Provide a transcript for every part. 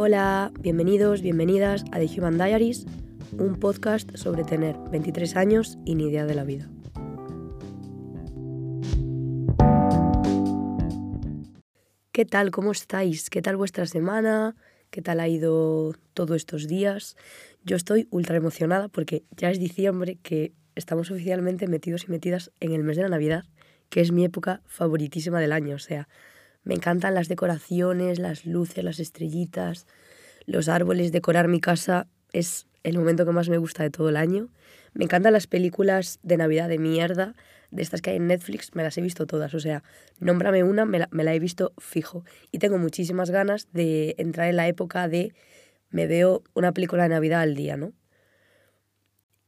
Hola, bienvenidos, bienvenidas a The Human Diaries, un podcast sobre tener 23 años y ni idea de la vida. ¿Qué tal? ¿Cómo estáis? ¿Qué tal vuestra semana? ¿Qué tal ha ido todos estos días? Yo estoy ultra emocionada porque ya es diciembre que estamos oficialmente metidos y metidas en el mes de la Navidad, que es mi época favoritísima del año. O sea, me encantan las decoraciones, las luces, las estrellitas, los árboles, decorar mi casa es el momento que más me gusta de todo el año. Me encantan las películas de Navidad de mierda, de estas que hay en Netflix, me las he visto todas. O sea, nómbrame una, me la, me la he visto fijo. Y tengo muchísimas ganas de entrar en la época de me veo una película de Navidad al día, ¿no?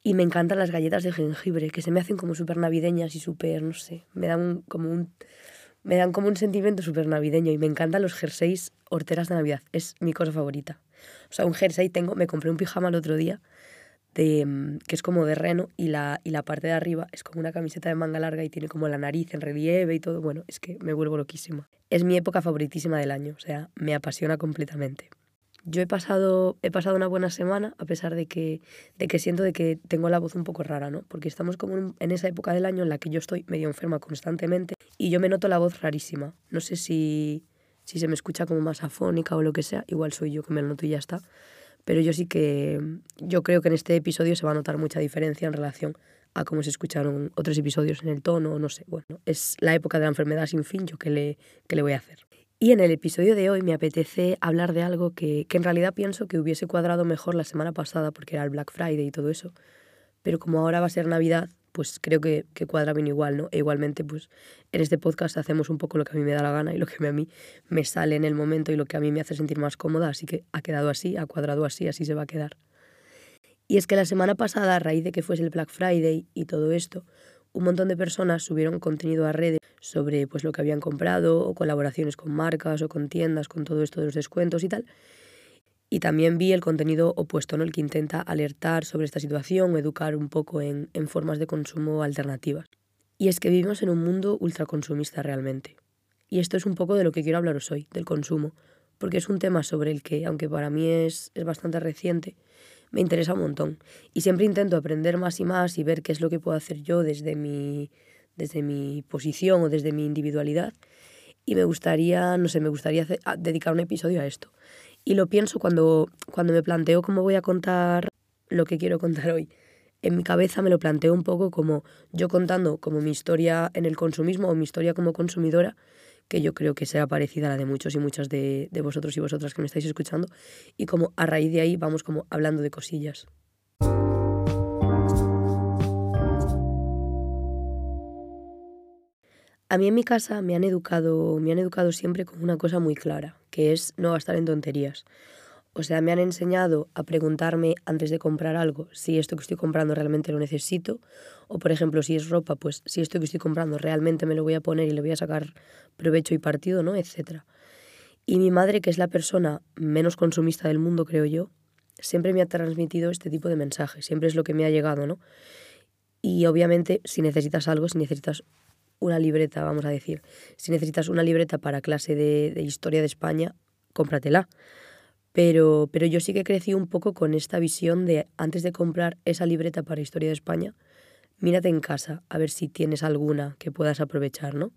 Y me encantan las galletas de jengibre, que se me hacen como súper navideñas y súper, no sé, me dan como un, me dan como un sentimiento súper navideño y me encantan los jerseys horteras de Navidad, es mi cosa favorita. O sea, un jersey tengo, me compré un pijama el otro día de, mm, que es como de reno y la, y la parte de arriba es como una camiseta de manga larga y tiene como la nariz en relieve y todo. Bueno, es que me vuelvo loquísima. Es mi época favoritísima del año, o sea, me apasiona completamente. Yo he pasado, he pasado una buena semana, a pesar de que, de que siento de que tengo la voz un poco rara, ¿no? Porque estamos como en esa época del año en la que yo estoy medio enferma constantemente y yo me noto la voz rarísima. No sé si, si se me escucha como más afónica o lo que sea, igual soy yo que me lo noto y ya está. Pero yo sí que, yo creo que en este episodio se va a notar mucha diferencia en relación a cómo se escucharon otros episodios en el tono, no sé. Bueno, es la época de la enfermedad sin fin, yo qué le, qué le voy a hacer. Y en el episodio de hoy me apetece hablar de algo que, que, en realidad pienso que hubiese cuadrado mejor la semana pasada porque era el Black Friday y todo eso. Pero como ahora va a ser Navidad, pues creo que, que cuadra bien igual, ¿no? E igualmente, pues en este podcast hacemos un poco lo que a mí me da la gana y lo que a mí me sale en el momento y lo que a mí me hace sentir más cómoda. Así que ha quedado así, ha cuadrado así, así se va a quedar. Y es que la semana pasada, a raíz de que fuese el Black Friday y todo esto, un montón de personas subieron contenido a redes sobre pues, lo que habían comprado o colaboraciones con marcas o con tiendas, con todo esto de los descuentos y tal. Y también vi el contenido opuesto, ¿no? el que intenta alertar sobre esta situación o educar un poco en, en formas de consumo alternativas. Y es que vivimos en un mundo ultraconsumista realmente. Y esto es un poco de lo que quiero hablaros hoy, del consumo, porque es un tema sobre el que, aunque para mí es, es bastante reciente, me interesa un montón. Y siempre intento aprender más y más y ver qué es lo que puedo hacer yo desde mi, desde mi posición o desde mi individualidad. Y me gustaría, no sé, me gustaría dedicar un episodio a esto. Y lo pienso cuando, cuando me planteo cómo voy a contar lo que quiero contar hoy. En mi cabeza me lo planteo un poco como yo contando como mi historia en el consumismo o mi historia como consumidora que yo creo que será parecida a la de muchos y muchas de, de vosotros y vosotras que me estáis escuchando, y como a raíz de ahí vamos como hablando de cosillas. A mí en mi casa me han educado, me han educado siempre con una cosa muy clara, que es no gastar en tonterías. O sea, me han enseñado a preguntarme antes de comprar algo si esto que estoy comprando realmente lo necesito. O, por ejemplo, si es ropa, pues si esto que estoy comprando realmente me lo voy a poner y le voy a sacar provecho y partido, ¿no? Etcétera. Y mi madre, que es la persona menos consumista del mundo, creo yo, siempre me ha transmitido este tipo de mensajes. Siempre es lo que me ha llegado, ¿no? Y obviamente, si necesitas algo, si necesitas una libreta, vamos a decir, si necesitas una libreta para clase de, historia de España, cómpratela pero, pero yo sí que crecí un poco con esta visión de antes de comprar esa libreta para Historia de España, mírate en casa a ver si tienes alguna que puedas aprovechar, ¿no?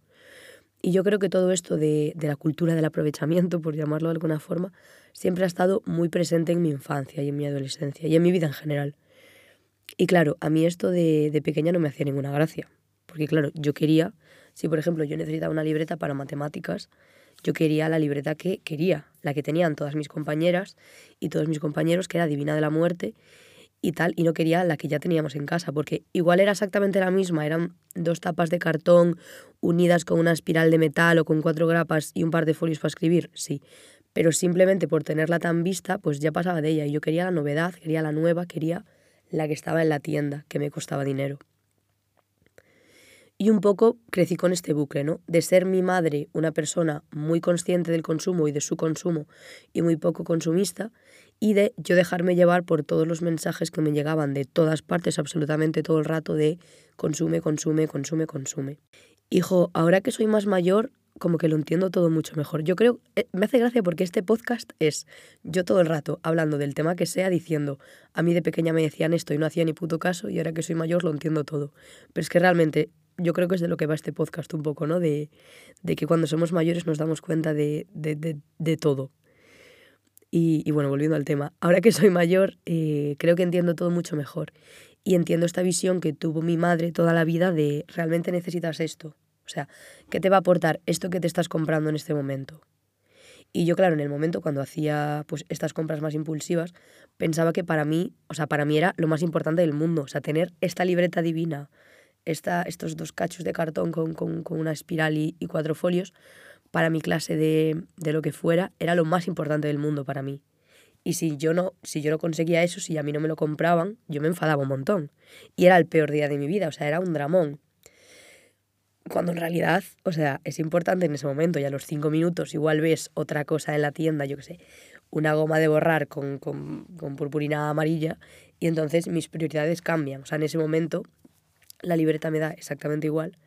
Y yo creo que todo esto de, de la cultura del aprovechamiento, por llamarlo de alguna forma, siempre ha estado muy presente en mi infancia y en mi adolescencia y en mi vida en general. Y claro, a mí esto de, de pequeña no me hacía ninguna gracia, porque claro, yo quería, si por ejemplo yo necesitaba una libreta para matemáticas, yo quería la libreta que quería, la que tenían todas mis compañeras y todos mis compañeros, que era Divina de la Muerte y tal, y no quería la que ya teníamos en casa, porque igual era exactamente la misma, eran dos tapas de cartón unidas con una espiral de metal o con cuatro grapas y un par de folios para escribir, sí, pero simplemente por tenerla tan vista, pues ya pasaba de ella, y yo quería la novedad, quería la nueva, quería la que estaba en la tienda, que me costaba dinero. Y un poco crecí con este bucle, ¿no? De ser mi madre una persona muy consciente del consumo y de su consumo y muy poco consumista, y de yo dejarme llevar por todos los mensajes que me llegaban de todas partes absolutamente todo el rato de consume, consume, consume, consume. Hijo, ahora que soy más mayor, como que lo entiendo todo mucho mejor. Yo creo, eh, me hace gracia porque este podcast es yo todo el rato hablando del tema que sea, diciendo, a mí de pequeña me decían esto y no hacía ni puto caso y ahora que soy mayor lo entiendo todo. Pero es que realmente yo creo que es de lo que va este podcast un poco, ¿no? De, de que cuando somos mayores nos damos cuenta de, de, de, todo. Y, y, bueno, volviendo al tema, ahora que soy mayor, eh, creo que entiendo todo mucho mejor. Y entiendo esta visión que tuvo mi madre toda la vida de realmente necesitas esto. O sea, ¿qué te va a aportar esto que te estás comprando en este momento? Y yo, claro, en el momento cuando hacía pues estas compras más impulsivas, pensaba que para mí, o sea, para mí era lo más importante del mundo. O sea, tener esta libreta divina, esta, estos dos cachos de cartón con, con, con una espiral y, cuatro folios, para mi clase de, de lo que fuera, era lo más importante del mundo para mí. Y si yo no, si yo no conseguía eso, si a mí no me lo compraban, yo me enfadaba un montón. Y era el peor día de mi vida, o sea, era un dramón. Cuando en realidad, o sea, es importante en ese momento, y a los cinco minutos igual ves otra cosa en la tienda, yo qué sé, una goma de borrar con, con, con purpurina amarilla, y entonces mis prioridades cambian. O sea, en ese momento la libreta me da exactamente igual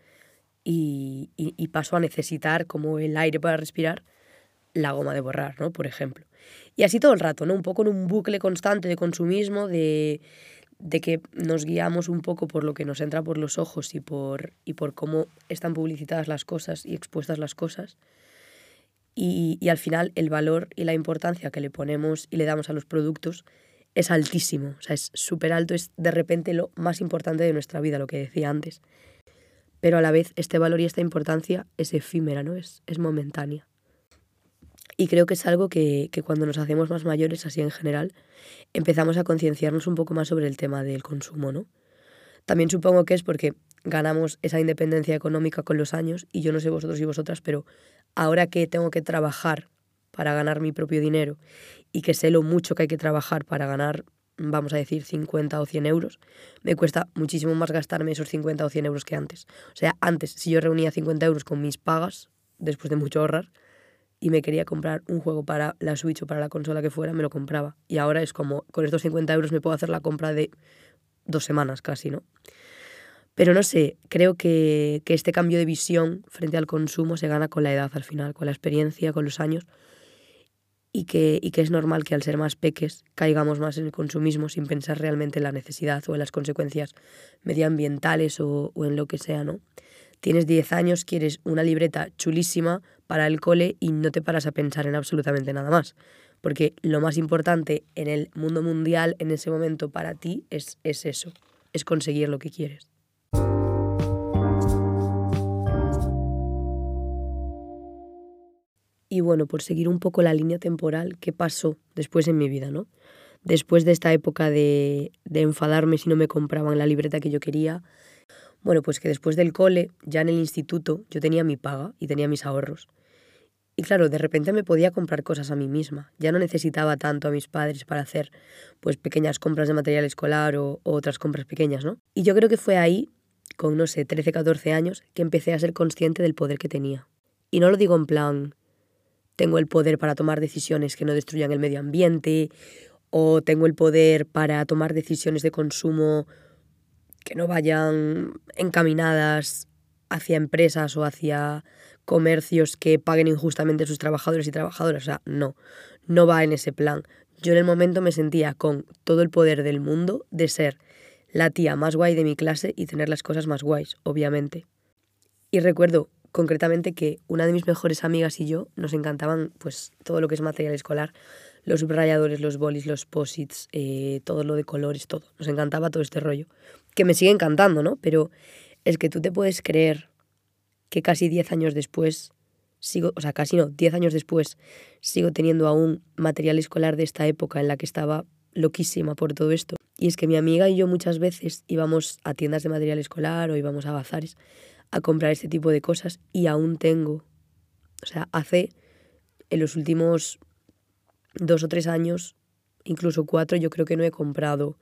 y, paso a necesitar como el aire para respirar la goma de borrar, ¿no? Por ejemplo. Y así todo el rato, ¿no? Un poco en un bucle constante de consumismo, de, de que nos guiamos un poco por lo que nos entra por los ojos y por, y por cómo están publicitadas las cosas y expuestas las cosas. Y al final el valor y la importancia que le ponemos y le damos a los productos es altísimo, o sea, es súper alto, es de repente lo más importante de nuestra vida, lo que decía antes. Pero a la vez este valor y esta importancia es efímera, ¿no? Es, es momentánea. Y creo que es algo que, que cuando nos hacemos más mayores, así en general, empezamos a concienciarnos un poco más sobre el tema del consumo, ¿no? También supongo que es porque ganamos esa independencia económica con los años y yo no sé vosotros y vosotras, pero ahora que tengo que trabajar para ganar mi propio dinero y que sé lo mucho que hay que trabajar para ganar, vamos a decir, 50 o 100 euros, me cuesta muchísimo más gastarme esos 50 o 100 euros que antes. O sea, antes, si yo reunía 50 euros con mis pagas, después de mucho ahorrar, y me quería comprar un juego para la Switch o para la consola que fuera, me lo compraba. Y ahora es como, con estos 50 euros me puedo hacer la compra de dos semanas casi, ¿no? Pero no sé, creo que, que este cambio de visión frente al consumo se gana con la edad al final, con la experiencia, con los años. Y que, y que es normal que al ser más peques caigamos más en el consumismo sin pensar realmente en la necesidad o en las consecuencias medioambientales o, en lo que sea, ¿no? Tienes 10 años, quieres una libreta chulísima para el cole y no te paras a pensar en absolutamente nada más. Porque lo más importante en el mundo mundial en ese momento para ti es, es eso, es conseguir lo que quieres. Y bueno, por seguir un poco la línea temporal, ¿qué pasó después en mi vida, no? Después de esta época de, de enfadarme si no me compraban la libreta que yo quería, bueno, pues que después del cole, ya en el instituto, yo tenía mi paga y tenía mis ahorros. Y claro, de repente me podía comprar cosas a mí misma. Ya no necesitaba tanto a mis padres para hacer pues pequeñas compras de material escolar o, o otras compras pequeñas, ¿no? Y yo creo que fue ahí, con no sé, 13, 14 años, que empecé a ser consciente del poder que tenía. Y no lo digo en plan, tengo el poder para tomar decisiones que no destruyan el medio ambiente, o tengo el poder para tomar decisiones de consumo que no vayan encaminadas hacia empresas o hacia comercios que paguen injustamente a sus trabajadores y trabajadoras. O sea, no, no va en ese plan. Yo en el momento me sentía con todo el poder del mundo de ser la tía más guay de mi clase y tener las cosas más guays, obviamente. Y recuerdo concretamente que una de mis mejores amigas y yo nos encantaban pues todo lo que es material escolar, los subrayadores, los bolis, los posits, eh, todo lo de colores, todo. Nos encantaba todo este rollo que me sigue encantando, ¿no? Pero es que tú te puedes creer que casi 10 años después sigo, o sea, casi no, 10 años después sigo teniendo aún material escolar de esta época en la que estaba loquísima por todo esto. Y es que mi amiga y yo muchas veces íbamos a tiendas de material escolar o íbamos a bazares a comprar este tipo de cosas y aún tengo, o sea, hace en los últimos dos o tres años, incluso cuatro, yo creo que no he comprado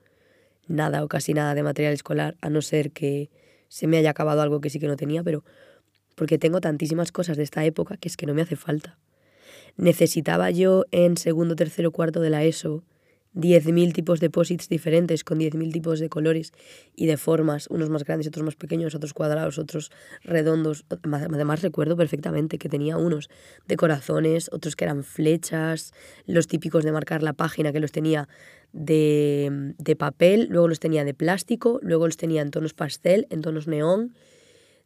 nada o casi nada de material escolar, a no ser que se me haya acabado algo que sí que no tenía, pero porque tengo tantísimas cosas de esta época que es que no me hace falta. Necesitaba yo en segundo, tercero, cuarto de la ESO 10.000 tipos de posits diferentes, con 10.000 tipos de colores y de formas, unos más grandes, otros más pequeños, otros cuadrados, otros redondos. Además recuerdo perfectamente que tenía unos de corazones, otros que eran flechas, los típicos de marcar la página que los tenía de, de papel, luego los tenía de plástico, luego los tenía en tonos pastel, en tonos neón,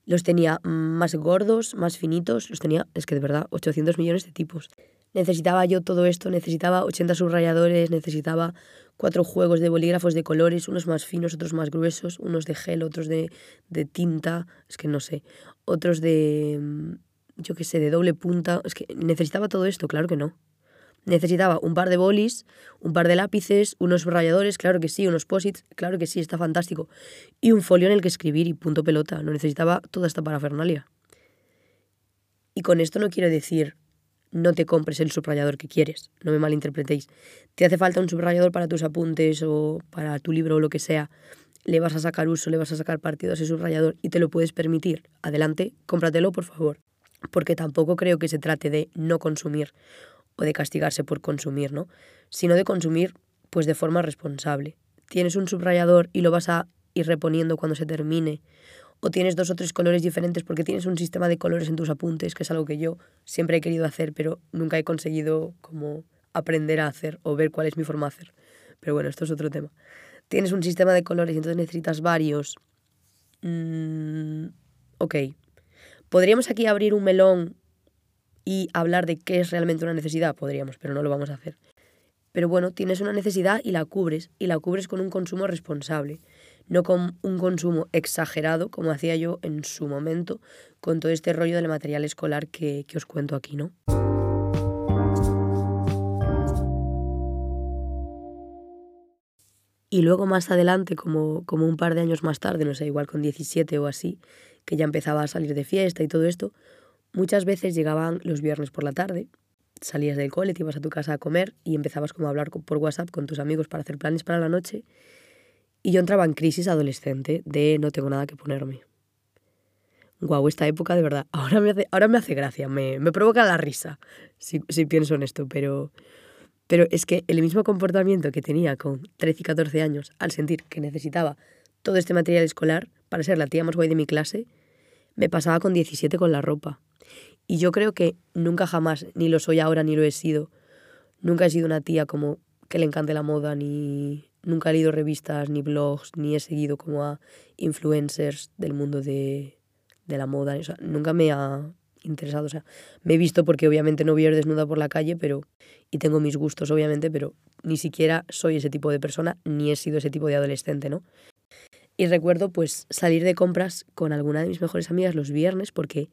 los tenía más gordos, más finitos, los tenía, es que de verdad, 800 millones de tipos necesitaba yo todo esto, necesitaba 80 subrayadores, necesitaba cuatro juegos de bolígrafos de colores, unos más finos, otros más gruesos, unos de gel, otros de, tinta, es que no sé, otros de, mm, yo qué sé, de doble punta, es que necesitaba todo esto, claro que no. Necesitaba un par de bolis, un par de lápices, unos subrayadores, claro que sí, unos posits, claro que sí, está fantástico. Y un folio en el que escribir y punto pelota. No necesitaba toda esta parafernalia. Y con esto no quiero decir no te compres el subrayador que quieres, no me malinterpretéis. Te hace falta un subrayador para tus apuntes o para tu libro o lo que sea, le vas a sacar uso, le vas a sacar partido a ese subrayador y te lo puedes permitir. Adelante, cómpratelo, por favor. Porque tampoco creo que se trate de no consumir o de castigarse por consumir, ¿no? Sino de consumir pues de forma responsable. Tienes un subrayador y lo vas a ir reponiendo cuando se termine o tienes dos o tres colores diferentes porque tienes un sistema de colores en tus apuntes, que es algo que yo siempre he querido hacer, pero nunca he conseguido como aprender a hacer o ver cuál es mi forma de hacer. Pero bueno, esto es otro tema. Tienes un sistema de colores y entonces necesitas varios. Mm, ok. ¿Podríamos aquí abrir un melón y hablar de qué es realmente una necesidad? Podríamos, pero no lo vamos a hacer. Pero bueno, tienes una necesidad y la cubres, y la cubres con un consumo responsable no con un consumo exagerado, como hacía yo en su momento, con todo este rollo del material escolar que, os cuento aquí, ¿no? Y luego más adelante, como, como un par de años más tarde, no sé, igual con 17 o así, que ya empezaba a salir de fiesta y todo esto, muchas veces llegaban los viernes por la tarde, salías del cole, te ibas a tu casa a comer y empezabas como a hablar por WhatsApp con tus amigos para hacer planes para la noche y yo entraba en crisis adolescente de no tengo nada que ponerme. Guau, esta época de verdad, ahora me hace, ahora me hace gracia, me, me provoca la risa, si, si, pienso en esto, pero, pero es que el mismo comportamiento que tenía con 13 y 14 años al sentir que necesitaba todo este material escolar para ser la tía más guay de mi clase, me pasaba con 17 con la ropa. Y yo creo que nunca jamás, ni lo soy ahora ni lo he sido, nunca he sido una tía como que le encante la moda ni, nunca he leído revistas ni blogs, ni he seguido como a influencers del mundo de, de la moda. O sea, nunca me ha interesado. O sea, me he visto porque obviamente no voy a ir desnuda por la calle, pero. Y tengo mis gustos, obviamente, pero ni siquiera soy ese tipo de persona, ni he sido ese tipo de adolescente, ¿no? Y recuerdo pues salir de compras con alguna de mis mejores amigas los viernes porque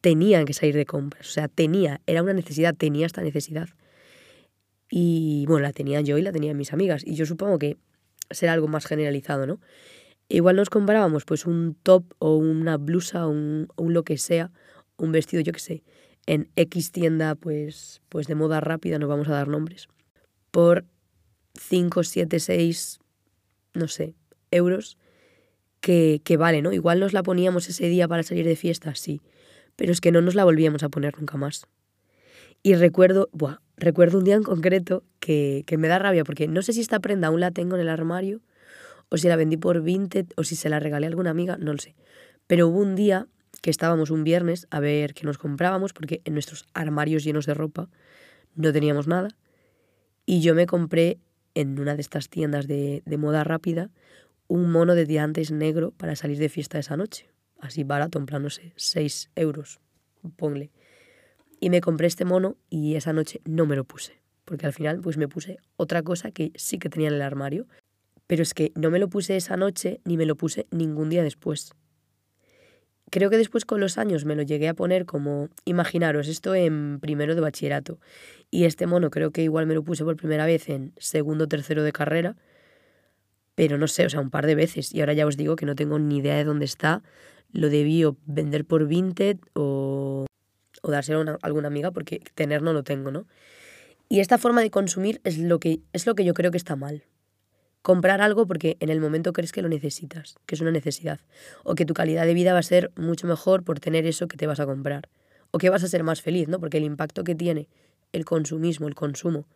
tenían que salir de compras. O sea, tenía, era una necesidad, tenía esta necesidad. Y bueno, la tenía yo y la tenían mis amigas. Y yo supongo que será algo más generalizado, ¿no? Igual nos comparábamos pues un top o una blusa o un, lo que sea, un vestido, yo qué sé, en X tienda pues, pues de moda rápida, no vamos a dar nombres, por 5, 7, 6, no sé, euros que, que vale, ¿no? Igual nos la poníamos ese día para salir de fiesta, sí, pero es que no nos la volvíamos a poner nunca más. Y recuerdo, buah, recuerdo un día en concreto que, que, me da rabia porque no sé si esta prenda aún la tengo en el armario o si la vendí por Vinted o si se la regalé a alguna amiga, no lo sé. Pero hubo un día que estábamos un viernes a ver qué nos comprábamos porque en nuestros armarios llenos de ropa no teníamos nada. Y yo me compré en una de estas tiendas de, de moda rápida un mono de diantes negro para salir de fiesta esa noche. Así barato, en plan, no sé, 6 euros, ponle. Y me compré este mono y esa noche no me lo puse. Porque al final pues me puse otra cosa que sí que tenía en el armario. Pero es que no me lo puse esa noche ni me lo puse ningún día después. Creo que después con los años me lo llegué a poner como, imaginaros, esto en primero de bachillerato. Y este mono creo que igual me lo puse por primera vez en segundo o tercero de carrera. Pero no sé, o sea, un par de veces. Y ahora ya os digo que no tengo ni idea de dónde está. Lo debí vender por Vinted o o dárselo a alguna amiga porque tener no lo tengo, ¿no? Y esta forma de consumir es lo que, es lo que yo creo que está mal. Comprar algo porque en el momento crees que lo necesitas, que es una necesidad, o que tu calidad de vida va a ser mucho mejor por tener eso que te vas a comprar, o que vas a ser más feliz, ¿no? Porque el impacto que tiene el consumismo, el consumo,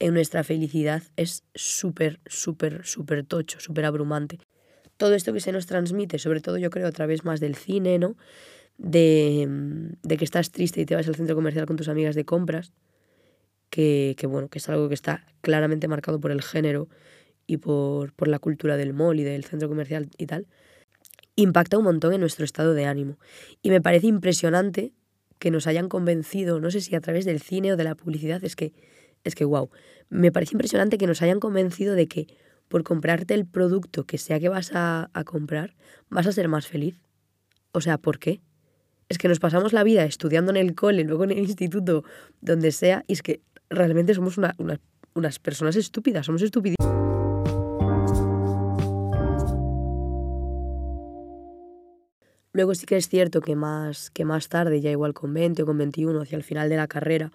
en nuestra felicidad es súper, súper, súper tocho, súper abrumante. Todo esto que se nos transmite, sobre todo yo creo a través más del cine, ¿no? De, de que estás triste y te vas al centro comercial con tus amigas de compras, que, que, bueno, que es algo que está claramente marcado por el género y por, por la cultura del mall y del centro comercial y tal, impacta un montón en nuestro estado de ánimo. Y me parece impresionante que nos hayan convencido, no sé si a través del cine o de la publicidad, es que es que, wow, me parece impresionante que nos hayan convencido de que por comprarte el producto que sea que vas a comprar, vas a ser más feliz. O sea, ¿por qué? Es que nos pasamos la vida estudiando en el cole, luego en el instituto, donde sea, y es que realmente somos una, una, unas personas estúpidas, somos estúpidos. Luego sí que es cierto que más, que más tarde, ya igual con 20 o con 21, hacia el final de la carrera,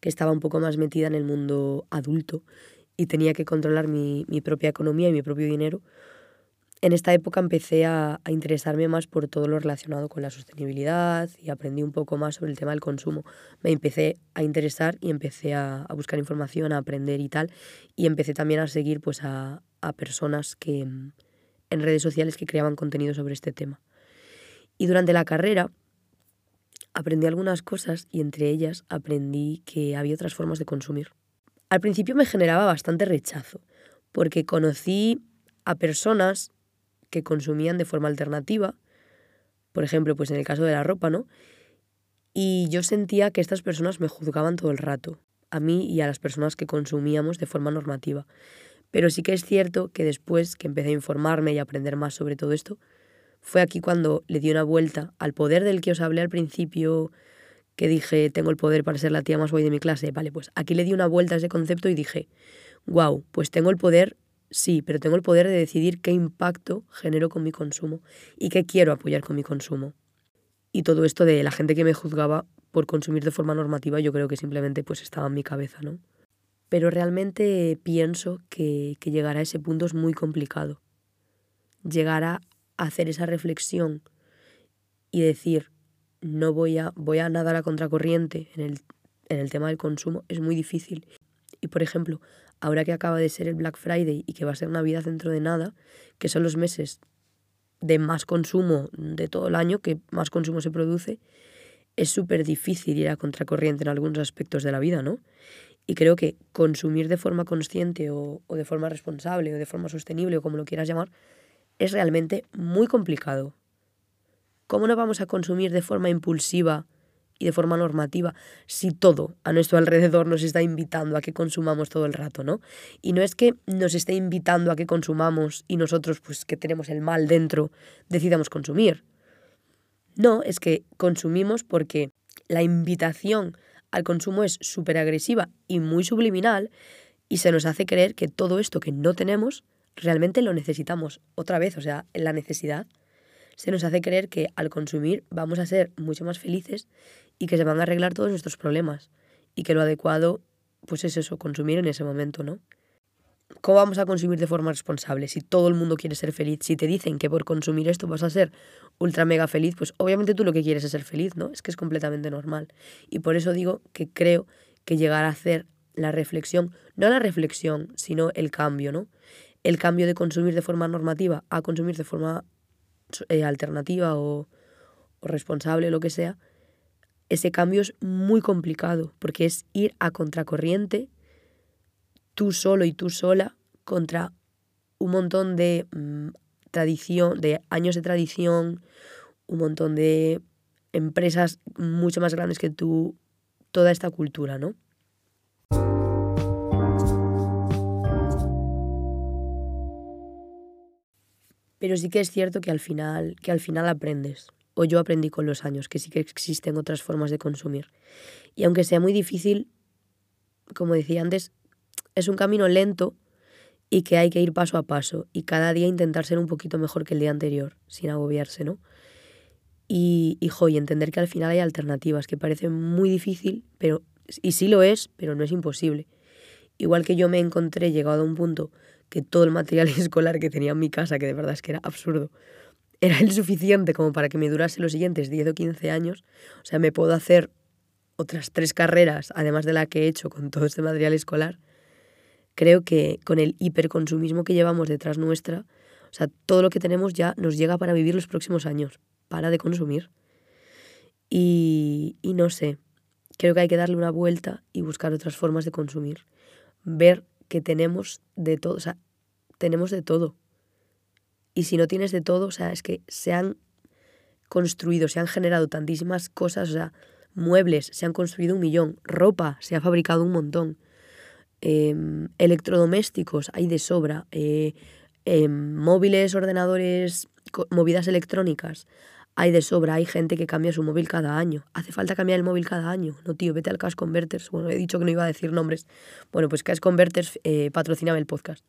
que estaba un poco más metida en el mundo adulto y tenía que controlar mi, mi propia economía y mi propio dinero, en esta época empecé a, a, interesarme más por todo lo relacionado con la sostenibilidad y aprendí un poco más sobre el tema del consumo. Me empecé a interesar y empecé a, a buscar información, a aprender y tal. Y empecé también a seguir pues, a, a personas que, en redes sociales que creaban contenido sobre este tema. Y durante la carrera aprendí algunas cosas y entre ellas aprendí que había otras formas de consumir. Al principio me generaba bastante rechazo, porque conocí a personas que consumían de forma alternativa, por ejemplo, pues en el caso de la ropa, ¿no? Y yo sentía que estas personas me juzgaban todo el rato, a mí y a las personas que consumíamos de forma normativa. Pero sí que es cierto que después que empecé a informarme y a aprender más sobre todo esto, fue aquí cuando le di una vuelta al poder del que os hablé al principio, que dije, tengo el poder para ser la tía más guay de mi clase. Vale, pues aquí le di una vuelta a ese concepto y dije, wow, pues tengo el poder, sí, pero tengo el poder de decidir qué impacto genero con mi consumo y qué quiero apoyar con mi consumo. Y todo esto de la gente que me juzgaba por consumir de forma normativa, yo creo que simplemente pues estaba en mi cabeza, ¿no? Pero realmente pienso que, que llegar a ese punto es muy complicado. Llegar a hacer esa reflexión y decir, no voy a, voy a nadar a contracorriente en el, en el tema del consumo, es muy difícil. Y por ejemplo, ahora que acaba de ser el Black Friday y que va a ser Navidad dentro de nada, que son los meses de más consumo de todo el año, que más consumo se produce, es súper difícil ir a contracorriente en algunos aspectos de la vida, ¿no? Y creo que consumir de forma consciente o, o de forma responsable o de forma sostenible o como lo quieras llamar, es realmente muy complicado. ¿Cómo no vamos a consumir de forma impulsiva y de forma normativa si todo a nuestro alrededor nos está invitando a que consumamos todo el rato, ¿no? Y no es que nos esté invitando a que consumamos y nosotros, pues que tenemos el mal dentro, decidamos consumir. No, es que consumimos porque la invitación al consumo es súper agresiva y muy subliminal y se nos hace creer que todo esto que no tenemos realmente lo necesitamos. Otra vez, o sea, la necesidad se nos hace creer que al consumir vamos a ser mucho más felices y que se van a arreglar todos nuestros problemas y que lo adecuado pues es eso, consumir en ese momento, ¿no? ¿Cómo vamos a consumir de forma responsable? Si todo el mundo quiere ser feliz, si te dicen que por consumir esto vas a ser ultra mega feliz, pues obviamente tú lo que quieres es ser feliz, ¿no? Es que es completamente normal. Y por eso digo que creo que llegar a hacer la reflexión, no la reflexión, sino el cambio, ¿no? el cambio de consumir de forma normativa a consumir de forma eh, alternativa o, o responsable, lo que sea, ese cambio es muy complicado porque es ir a contracorriente tú solo y tú sola contra un montón de mmm, tradición, de años de tradición, un montón de empresas mucho más grandes que tú, toda esta cultura, ¿no? Pero sí que es cierto que al final, que al final aprendes. O yo aprendí con los años, que sí que existen otras formas de consumir. Y aunque sea muy difícil, como decía antes, es un camino lento y que hay que ir paso a paso y cada día intentar ser un poquito mejor que el día anterior, sin agobiarse, ¿no? Y, y, entender que al final hay alternativas, que parece muy difícil, pero, y sí lo es, pero no es imposible. Igual que yo me encontré llegado a un punto que todo el material escolar que tenía en mi casa, que de verdad es que era absurdo, era el suficiente como para que me durase los siguientes 10 o 15 años. O sea, me puedo hacer otras tres carreras, además de la que he hecho con todo este material escolar. creo que con el hiperconsumismo que llevamos detrás nuestra, o sea, todo lo que tenemos ya nos llega para vivir los próximos años. Para de consumir. Y, y no sé, creo que hay que darle una vuelta y buscar otras formas de consumir. Ver que tenemos de todo, o sea, tenemos de todo. Y si no tienes de todo, o sea, es que se han construido, se han generado tantísimas cosas, o sea, muebles, se han construido un millón, ropa, se ha fabricado un montón, em, electrodomésticos, hay de sobra, eh, em, móviles, ordenadores, movidas electrónicas, hay de sobra, hay gente que cambia su móvil cada año. ¿Hace falta cambiar el móvil cada año? No, tío, vete al Cash Converters. Bueno, he dicho que no iba a decir nombres. Bueno, pues Cash Converters eh, patrocinaba el podcast.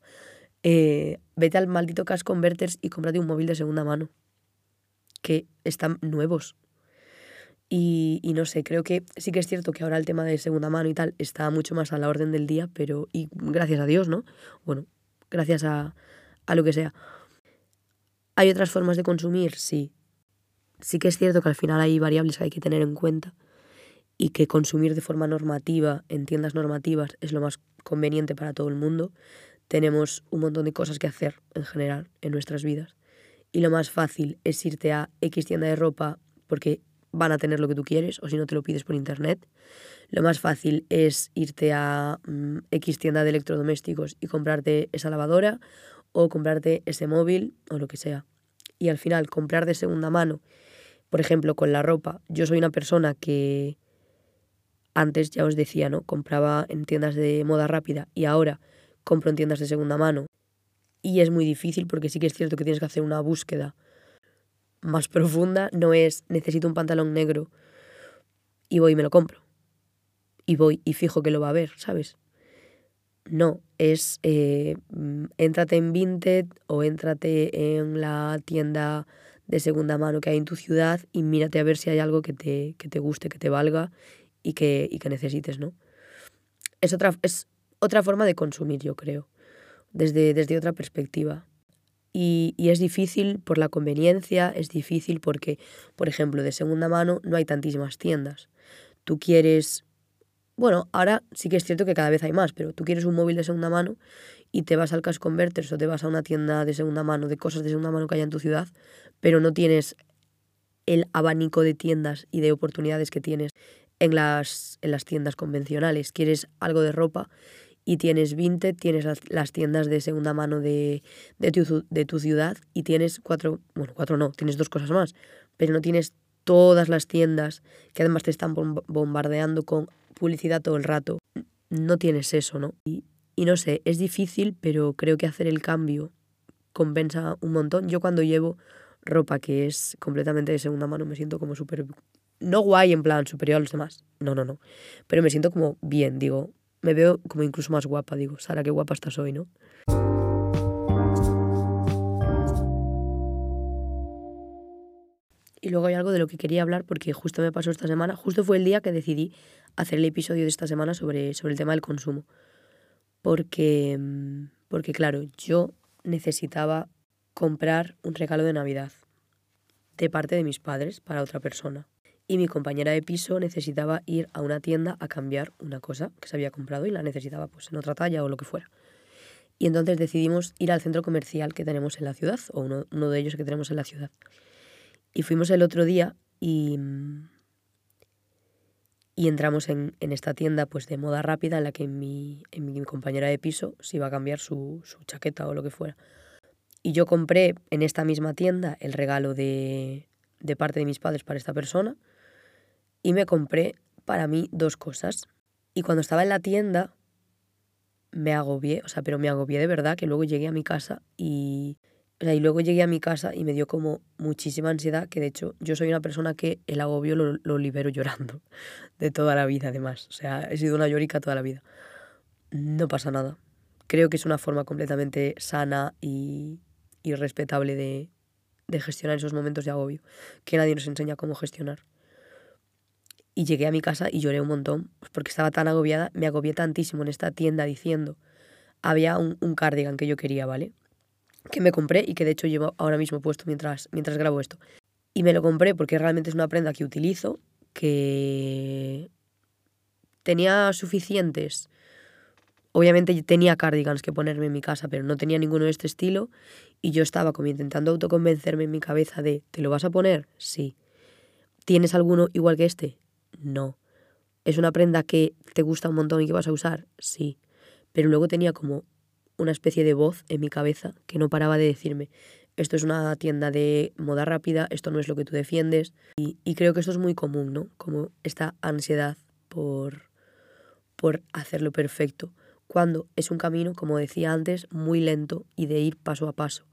Eh, vete al maldito Cash Converters y cómprate un móvil de segunda mano. Que están nuevos. Y, y, no sé, creo que sí que es cierto que ahora el tema de segunda mano y tal está mucho más a la orden del día, pero. Y gracias a Dios, ¿no? Bueno, gracias a, a lo que sea. ¿Hay otras formas de consumir? Sí. Sí que es cierto que al final hay variables que hay que tener en cuenta y que consumir de forma normativa en tiendas normativas es lo más conveniente para todo el mundo. Tenemos un montón de cosas que hacer en general en nuestras vidas y lo más fácil es irte a X tienda de ropa porque van a tener lo que tú quieres o si no te lo pides por internet. Lo más fácil es irte a mm, X tienda de electrodomésticos y comprarte esa lavadora o comprarte ese móvil o lo que sea. Y al final comprar de segunda mano, por ejemplo, con la ropa, yo soy una persona que antes ya os decía, ¿no? Compraba en tiendas de moda rápida y ahora compro en tiendas de segunda mano. Y es muy difícil porque sí que es cierto que tienes que hacer una búsqueda más profunda. No es necesito un pantalón negro y voy y me lo compro. Y voy y fijo que lo va a ver, ¿sabes? No, es eh, mm, éntrate en Vinted o éntrate en la tienda de segunda mano que hay en tu ciudad y mírate a ver si hay algo que te, que te guste, que te valga y que, y que necesites, ¿no? Es otra, es otra forma de consumir, yo creo, desde, desde otra perspectiva. Y, y, es difícil por la conveniencia, es difícil porque, por ejemplo, de segunda mano no hay tantísimas tiendas. Tú quieres bueno, ahora sí que es cierto que cada vez hay más, pero tú quieres un móvil de segunda mano y te vas al Cash Converters o te vas a una tienda de segunda mano, de cosas de segunda mano que haya en tu ciudad, pero no tienes el abanico de tiendas y de oportunidades que tienes en las, en las tiendas convencionales. Quieres algo de ropa y tienes Vinted, tienes las, tiendas de segunda mano de, de, tu, de tu ciudad y tienes cuatro, bueno, cuatro no, tienes dos cosas más, pero no tienes todas las tiendas que además te están bombardeando con publicidad todo el rato. No tienes eso, ¿no? Y, y no sé, es difícil, pero creo que hacer el cambio compensa un montón. Yo cuando llevo ropa que es completamente de segunda mano me siento como súper... No guay en plan superior a los demás, no, no, no. Pero me siento como bien, digo, me veo como incluso más guapa, digo, Sara, qué guapa estás hoy, ¿no? Y luego hay algo de lo que quería hablar porque justo me pasó esta semana, justo fue el día que decidí hacer el episodio de esta semana sobre, sobre el tema del consumo. Porque, mm, porque, claro, yo necesitaba comprar un regalo de Navidad de parte de mis padres para otra persona. Y mi compañera de piso necesitaba ir a una tienda a cambiar una cosa que se había comprado y la necesitaba pues en otra talla o lo que fuera. Y entonces decidimos ir al centro comercial que tenemos en la ciudad, o uno, uno de ellos que tenemos en la ciudad. Y fuimos el otro día y, y entramos en, en, esta tienda pues de moda rápida en la que mi, en mi compañera de piso se iba a cambiar su, su chaqueta o lo que fuera. Y yo compré en esta misma tienda el regalo de, de parte de mis padres para esta persona y me compré para mí dos cosas. Y cuando estaba en la tienda me agobié, o sea, pero me agobié de verdad que luego llegué a mi casa y y luego llegué a mi casa y me dio como muchísima ansiedad, que de hecho yo soy una persona que el agobio lo, lo libero llorando, de toda la vida además. O sea, he sido una llorica toda la vida. No pasa nada. Creo que es una forma completamente sana y, y respetable de, de gestionar esos momentos de agobio, que nadie nos enseña cómo gestionar. Y llegué a mi casa y lloré un montón, pues porque estaba tan agobiada, me agobié tantísimo en esta tienda diciendo, había un, un cardigan que yo quería, ¿vale? Que me compré y que de hecho llevo ahora mismo puesto mientras, mientras grabo esto. Y me lo compré porque realmente es una prenda que utilizo, que tenía suficientes obviamente tenía cardigans que ponerme en mi casa, pero no tenía ninguno de este estilo y yo estaba como intentando autoconvencerme en mi cabeza de, ¿te lo vas a poner? Sí. ¿Tienes alguno igual que este? No. ¿Es una prenda que te gusta un montón y que vas a usar? Sí. Pero luego tenía como una especie de voz en mi cabeza que no paraba de decirme, esto es una tienda de moda rápida, esto no es lo que tú defiendes. Y, y creo que esto es muy común, ¿no? Como esta ansiedad por, por hacerlo perfecto, cuando es un camino, como decía antes, muy lento y de ir paso a paso.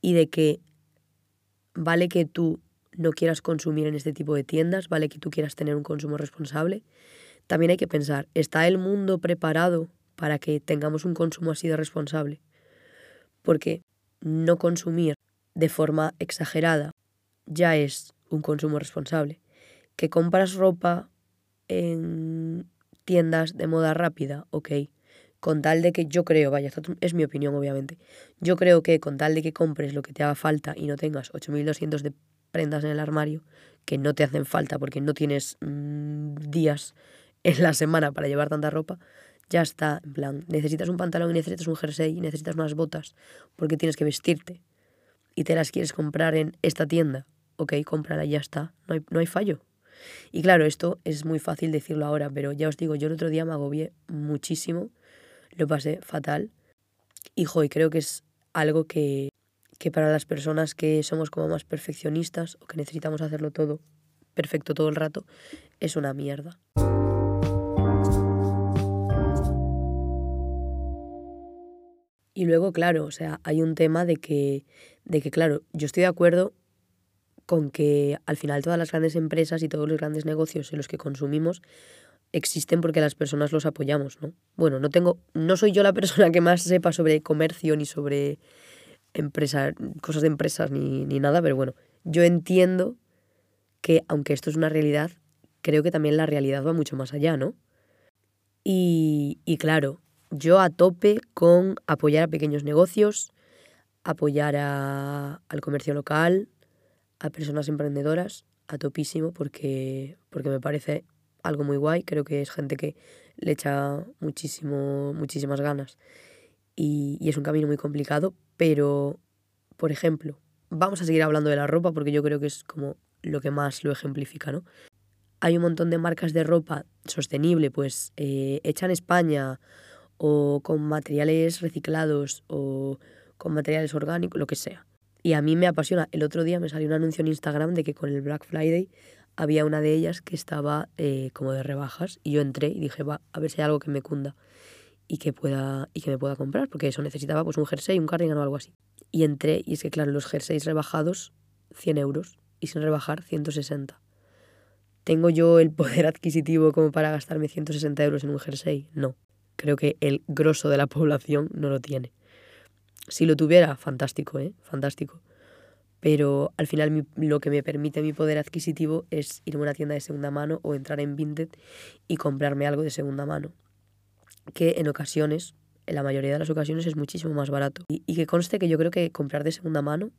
Y de que vale que tú no quieras consumir en este tipo de tiendas, vale que tú quieras tener un consumo responsable, también hay que pensar, ¿está el mundo preparado para que tengamos un consumo así de responsable? Porque no consumir de forma exagerada ya es un consumo responsable. Que compras ropa en tiendas de moda rápida, ok. Con tal de que yo creo, vaya, es mi opinión obviamente, yo creo que con tal de que compres lo que te haga falta y no tengas 8.200 de prendas en el armario que no te hacen falta porque no tienes mm, días en la semana para llevar tanta ropa, ya está, en plan, necesitas un pantalón y necesitas un jersey y necesitas unas botas porque tienes que vestirte y te las quieres comprar en esta tienda, ok, cómprala ya está, no hay, no hay fallo. Y claro, esto es muy fácil decirlo ahora, pero ya os digo, yo el otro día me agobié muchísimo, lo pasé fatal y, y creo que es algo que, que para las personas que somos como más perfeccionistas o que necesitamos hacerlo todo perfecto todo el rato, es una mierda. Y luego, claro, o sea, hay un tema de que, de que, claro, yo estoy de acuerdo con que al final todas las grandes empresas y todos los grandes negocios en los que consumimos existen porque las personas los apoyamos, ¿no? Bueno, no tengo, no soy yo la persona que más sepa sobre comercio ni sobre empresa, cosas de empresas ni, ni nada, pero bueno, yo entiendo que aunque esto es una realidad, creo que también la realidad va mucho más allá, ¿no? Y, y claro, yo a tope con apoyar a pequeños negocios, apoyar a, al comercio local, a personas emprendedoras, a topísimo, porque, porque me parece algo muy guay. Creo que es gente que le echa muchísimo, muchísimas ganas. Y, y es un camino muy complicado, pero, por ejemplo, vamos a seguir hablando de la ropa porque yo creo que es como lo que más lo ejemplifica, ¿no? Hay un montón de marcas de ropa sostenible, pues eh, hecha en España o con materiales reciclados o con materiales orgánicos, lo que sea. Y a mí me apasiona. El otro día me salió un anuncio en Instagram de que con el Black Friday había una de ellas que estaba eh, como de rebajas y yo entré y dije, va, a ver si hay algo que me cunda y que pueda y que me pueda comprar, porque eso necesitaba pues un jersey, un cardigan o algo así. Y entré y es que claro, los jerseys rebajados 100 euros y sin rebajar 160. ¿Tengo yo el poder adquisitivo como para gastarme 160 euros en un jersey? No creo que el grosso de la población no lo tiene. Si lo tuviera, fantástico, ¿eh? Fantástico. Pero al final lo que me permite mi poder adquisitivo es ir a una tienda de segunda mano o entrar en Vinted y comprarme algo de segunda mano. Que en ocasiones, en la mayoría de las ocasiones, es muchísimo más barato. Y que conste que yo creo que comprar de segunda mano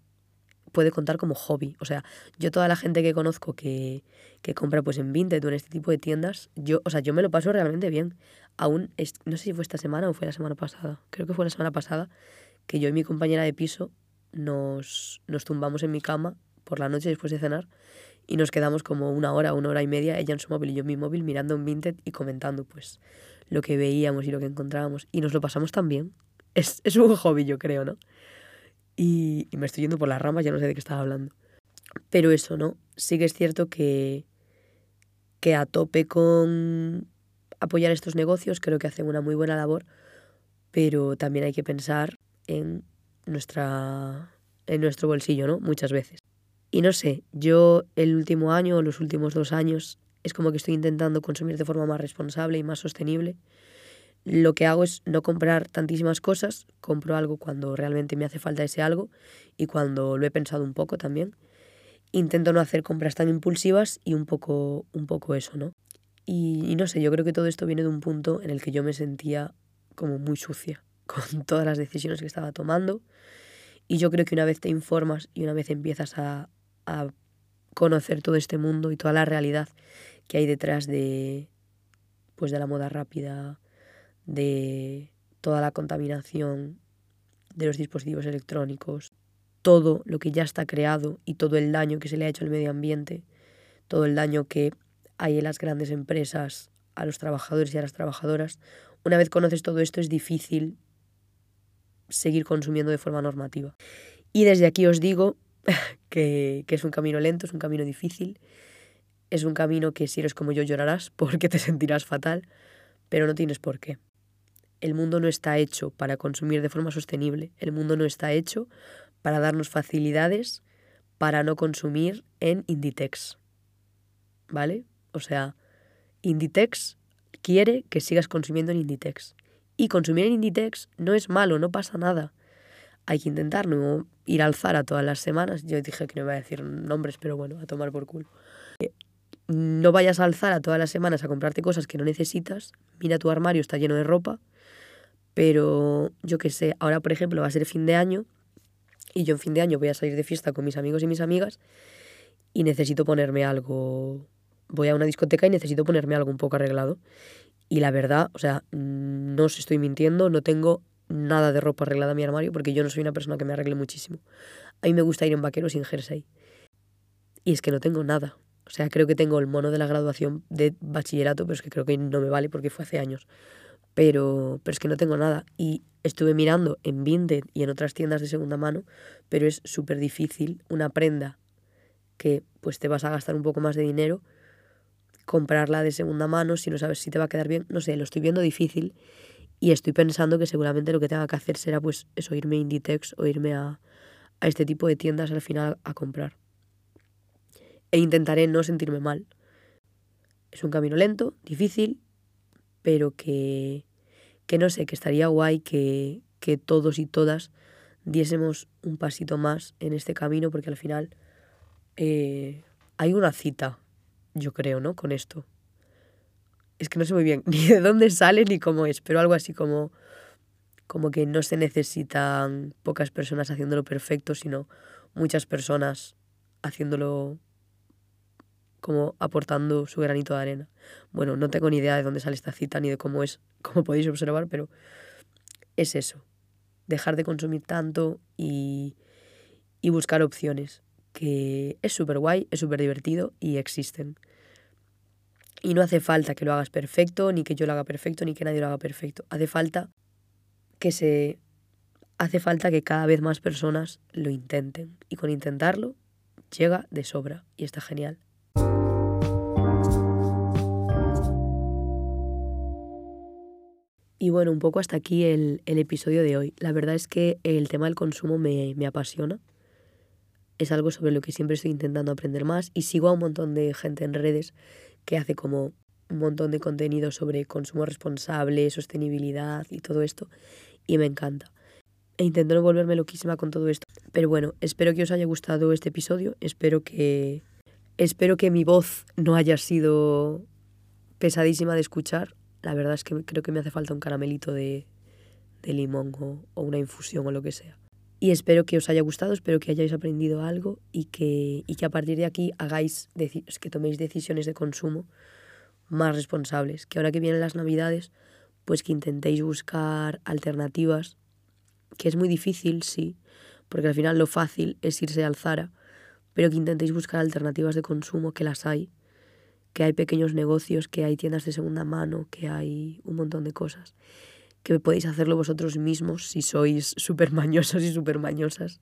puede contar como hobby. O sea, yo toda la gente que conozco que, que compra pues en Vinted o en este tipo de tiendas, yo, o sea, yo me lo paso realmente bien. Aún, no sé si fue esta semana o fue la semana pasada, creo que fue la semana pasada, que yo y mi compañera de piso nos, nos tumbamos en mi cama por la noche después de cenar y nos quedamos como una hora, una hora y media, ella en su móvil y yo en mi móvil mirando en Vinted y comentando pues lo que veíamos y lo que encontrábamos y nos lo pasamos tan bien. Es, es un hobby, yo creo, ¿no? Y, me estoy yendo por las ramas, ya no sé de qué estaba hablando. Pero eso, ¿no? Sí que es cierto que, que a tope con apoyar estos negocios, creo que hacen una muy buena labor, pero también hay que pensar en, nuestra, en nuestro bolsillo, ¿no? Muchas veces. Y no sé, yo el último año, los últimos dos años, es como que estoy intentando consumir de forma más responsable y más sostenible lo que hago es no comprar tantísimas cosas, compro algo cuando realmente me hace falta ese algo y cuando lo he pensado un poco también. Intento no hacer compras tan impulsivas y un poco, un poco eso, ¿no? Y, no sé, yo creo que todo esto viene de un punto en el que yo me sentía como muy sucia con todas las decisiones que estaba tomando. Y yo creo que una vez te informas y una vez empiezas a, a conocer todo este mundo y toda la realidad que hay detrás de, pues de la moda rápida, de toda la contaminación de los dispositivos electrónicos, todo lo que ya está creado y todo el daño que se le ha hecho al medio ambiente, todo el daño que hay en las grandes empresas a los trabajadores y a las trabajadoras, una vez conoces todo esto es difícil seguir consumiendo de forma normativa. Y desde aquí os digo que, que, es un camino lento, es un camino difícil, es un camino que si eres como yo llorarás porque te sentirás fatal, pero no tienes por qué. El mundo no está hecho para consumir de forma sostenible, el mundo no está hecho para darnos facilidades para no consumir en Inditex. ¿Vale? O sea, Inditex quiere que sigas consumiendo en Inditex. Y consumir en Inditex no es malo, no pasa nada. Hay que intentar no ir al Zara todas las semanas. Yo dije que no iba a decir nombres, pero bueno, a tomar por culo. No vayas al Zara todas las semanas a comprarte cosas que no necesitas. Mira tu armario, está lleno de ropa. Pero yo qué sé, ahora por ejemplo va a ser fin de año y yo en fin de año voy a salir de fiesta con mis amigos y mis amigas y necesito ponerme algo. Voy a una discoteca y necesito ponerme algo un poco arreglado. Y la verdad, o sea, no os estoy mintiendo, no tengo nada de ropa arreglada en mi armario porque yo no soy una persona que me arregle muchísimo. A mí me gusta ir en vaquero sin jersey. Y es que no tengo nada. O sea, creo que tengo el mono de la graduación de bachillerato, pero es que creo que no me vale porque fue hace años. Pero, pero es que no tengo nada. Y estuve mirando en Vinted y en otras tiendas de segunda mano, pero es súper difícil una prenda que pues te vas a gastar un poco más de dinero, comprarla de segunda mano si no sabes si te va a quedar bien. No sé, lo estoy viendo difícil y estoy pensando que seguramente lo que tenga que hacer será pues eso, irme a Inditex o irme a, a este tipo de tiendas al final a comprar e intentaré no sentirme mal. Es un camino lento, difícil, pero que, que no sé, que estaría guay que, que todos y todas diésemos un pasito más en este camino, porque al final eh, hay una cita, yo creo, ¿no? Con esto. Es que no sé muy bien ni de dónde sale ni cómo es, pero algo así como, como que no se necesitan pocas personas haciéndolo perfecto, sino muchas personas haciéndolo como aportando su granito de arena. Bueno, no tengo ni idea de dónde sale esta cita ni de cómo es, como podéis observar, pero es eso. Dejar de consumir tanto y, y buscar opciones, que es súper guay, es súper divertido y existen. Y no hace falta que lo hagas perfecto, ni que yo lo haga perfecto, ni que nadie lo haga perfecto. Hace falta que se hace falta que cada vez más personas lo intenten y con intentarlo llega de sobra y está genial. Y bueno, un poco hasta aquí el, episodio de hoy. La verdad es que el tema del consumo me, me apasiona. Es algo sobre lo que siempre estoy intentando aprender más y sigo a un montón de gente en redes que hace como un montón de contenido sobre consumo responsable, sostenibilidad y todo esto. Y me encanta. E intento no volverme loquísima con todo esto. Pero bueno, espero que os haya gustado este episodio. Espero que, espero que mi voz no haya sido pesadísima de escuchar la verdad es que creo que me hace falta un caramelito de, de limón o, o, una infusión o lo que sea. Y espero que os haya gustado, espero que hayáis aprendido algo y que, y que a partir de aquí hagáis, que toméis decisiones de consumo más responsables. Que ahora que vienen las navidades, pues que intentéis buscar alternativas, que es muy difícil, sí, porque al final lo fácil es irse al Zara, pero que intentéis buscar alternativas de consumo, que las hay, que hay pequeños negocios, que hay tiendas de segunda mano, que hay un montón de cosas, que podéis hacerlo vosotros mismos si sois súper mañosos y súper mañosas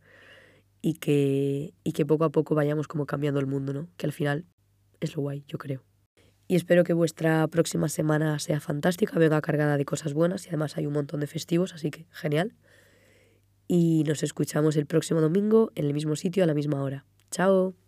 y que, y que poco a poco vayamos como cambiando el mundo, ¿no? Que al final es lo guay, yo creo. Y espero que vuestra próxima semana sea fantástica, venga cargada de cosas buenas y además hay un montón de festivos, así que genial. Y nos escuchamos el próximo domingo en el mismo sitio a la misma hora. Chao.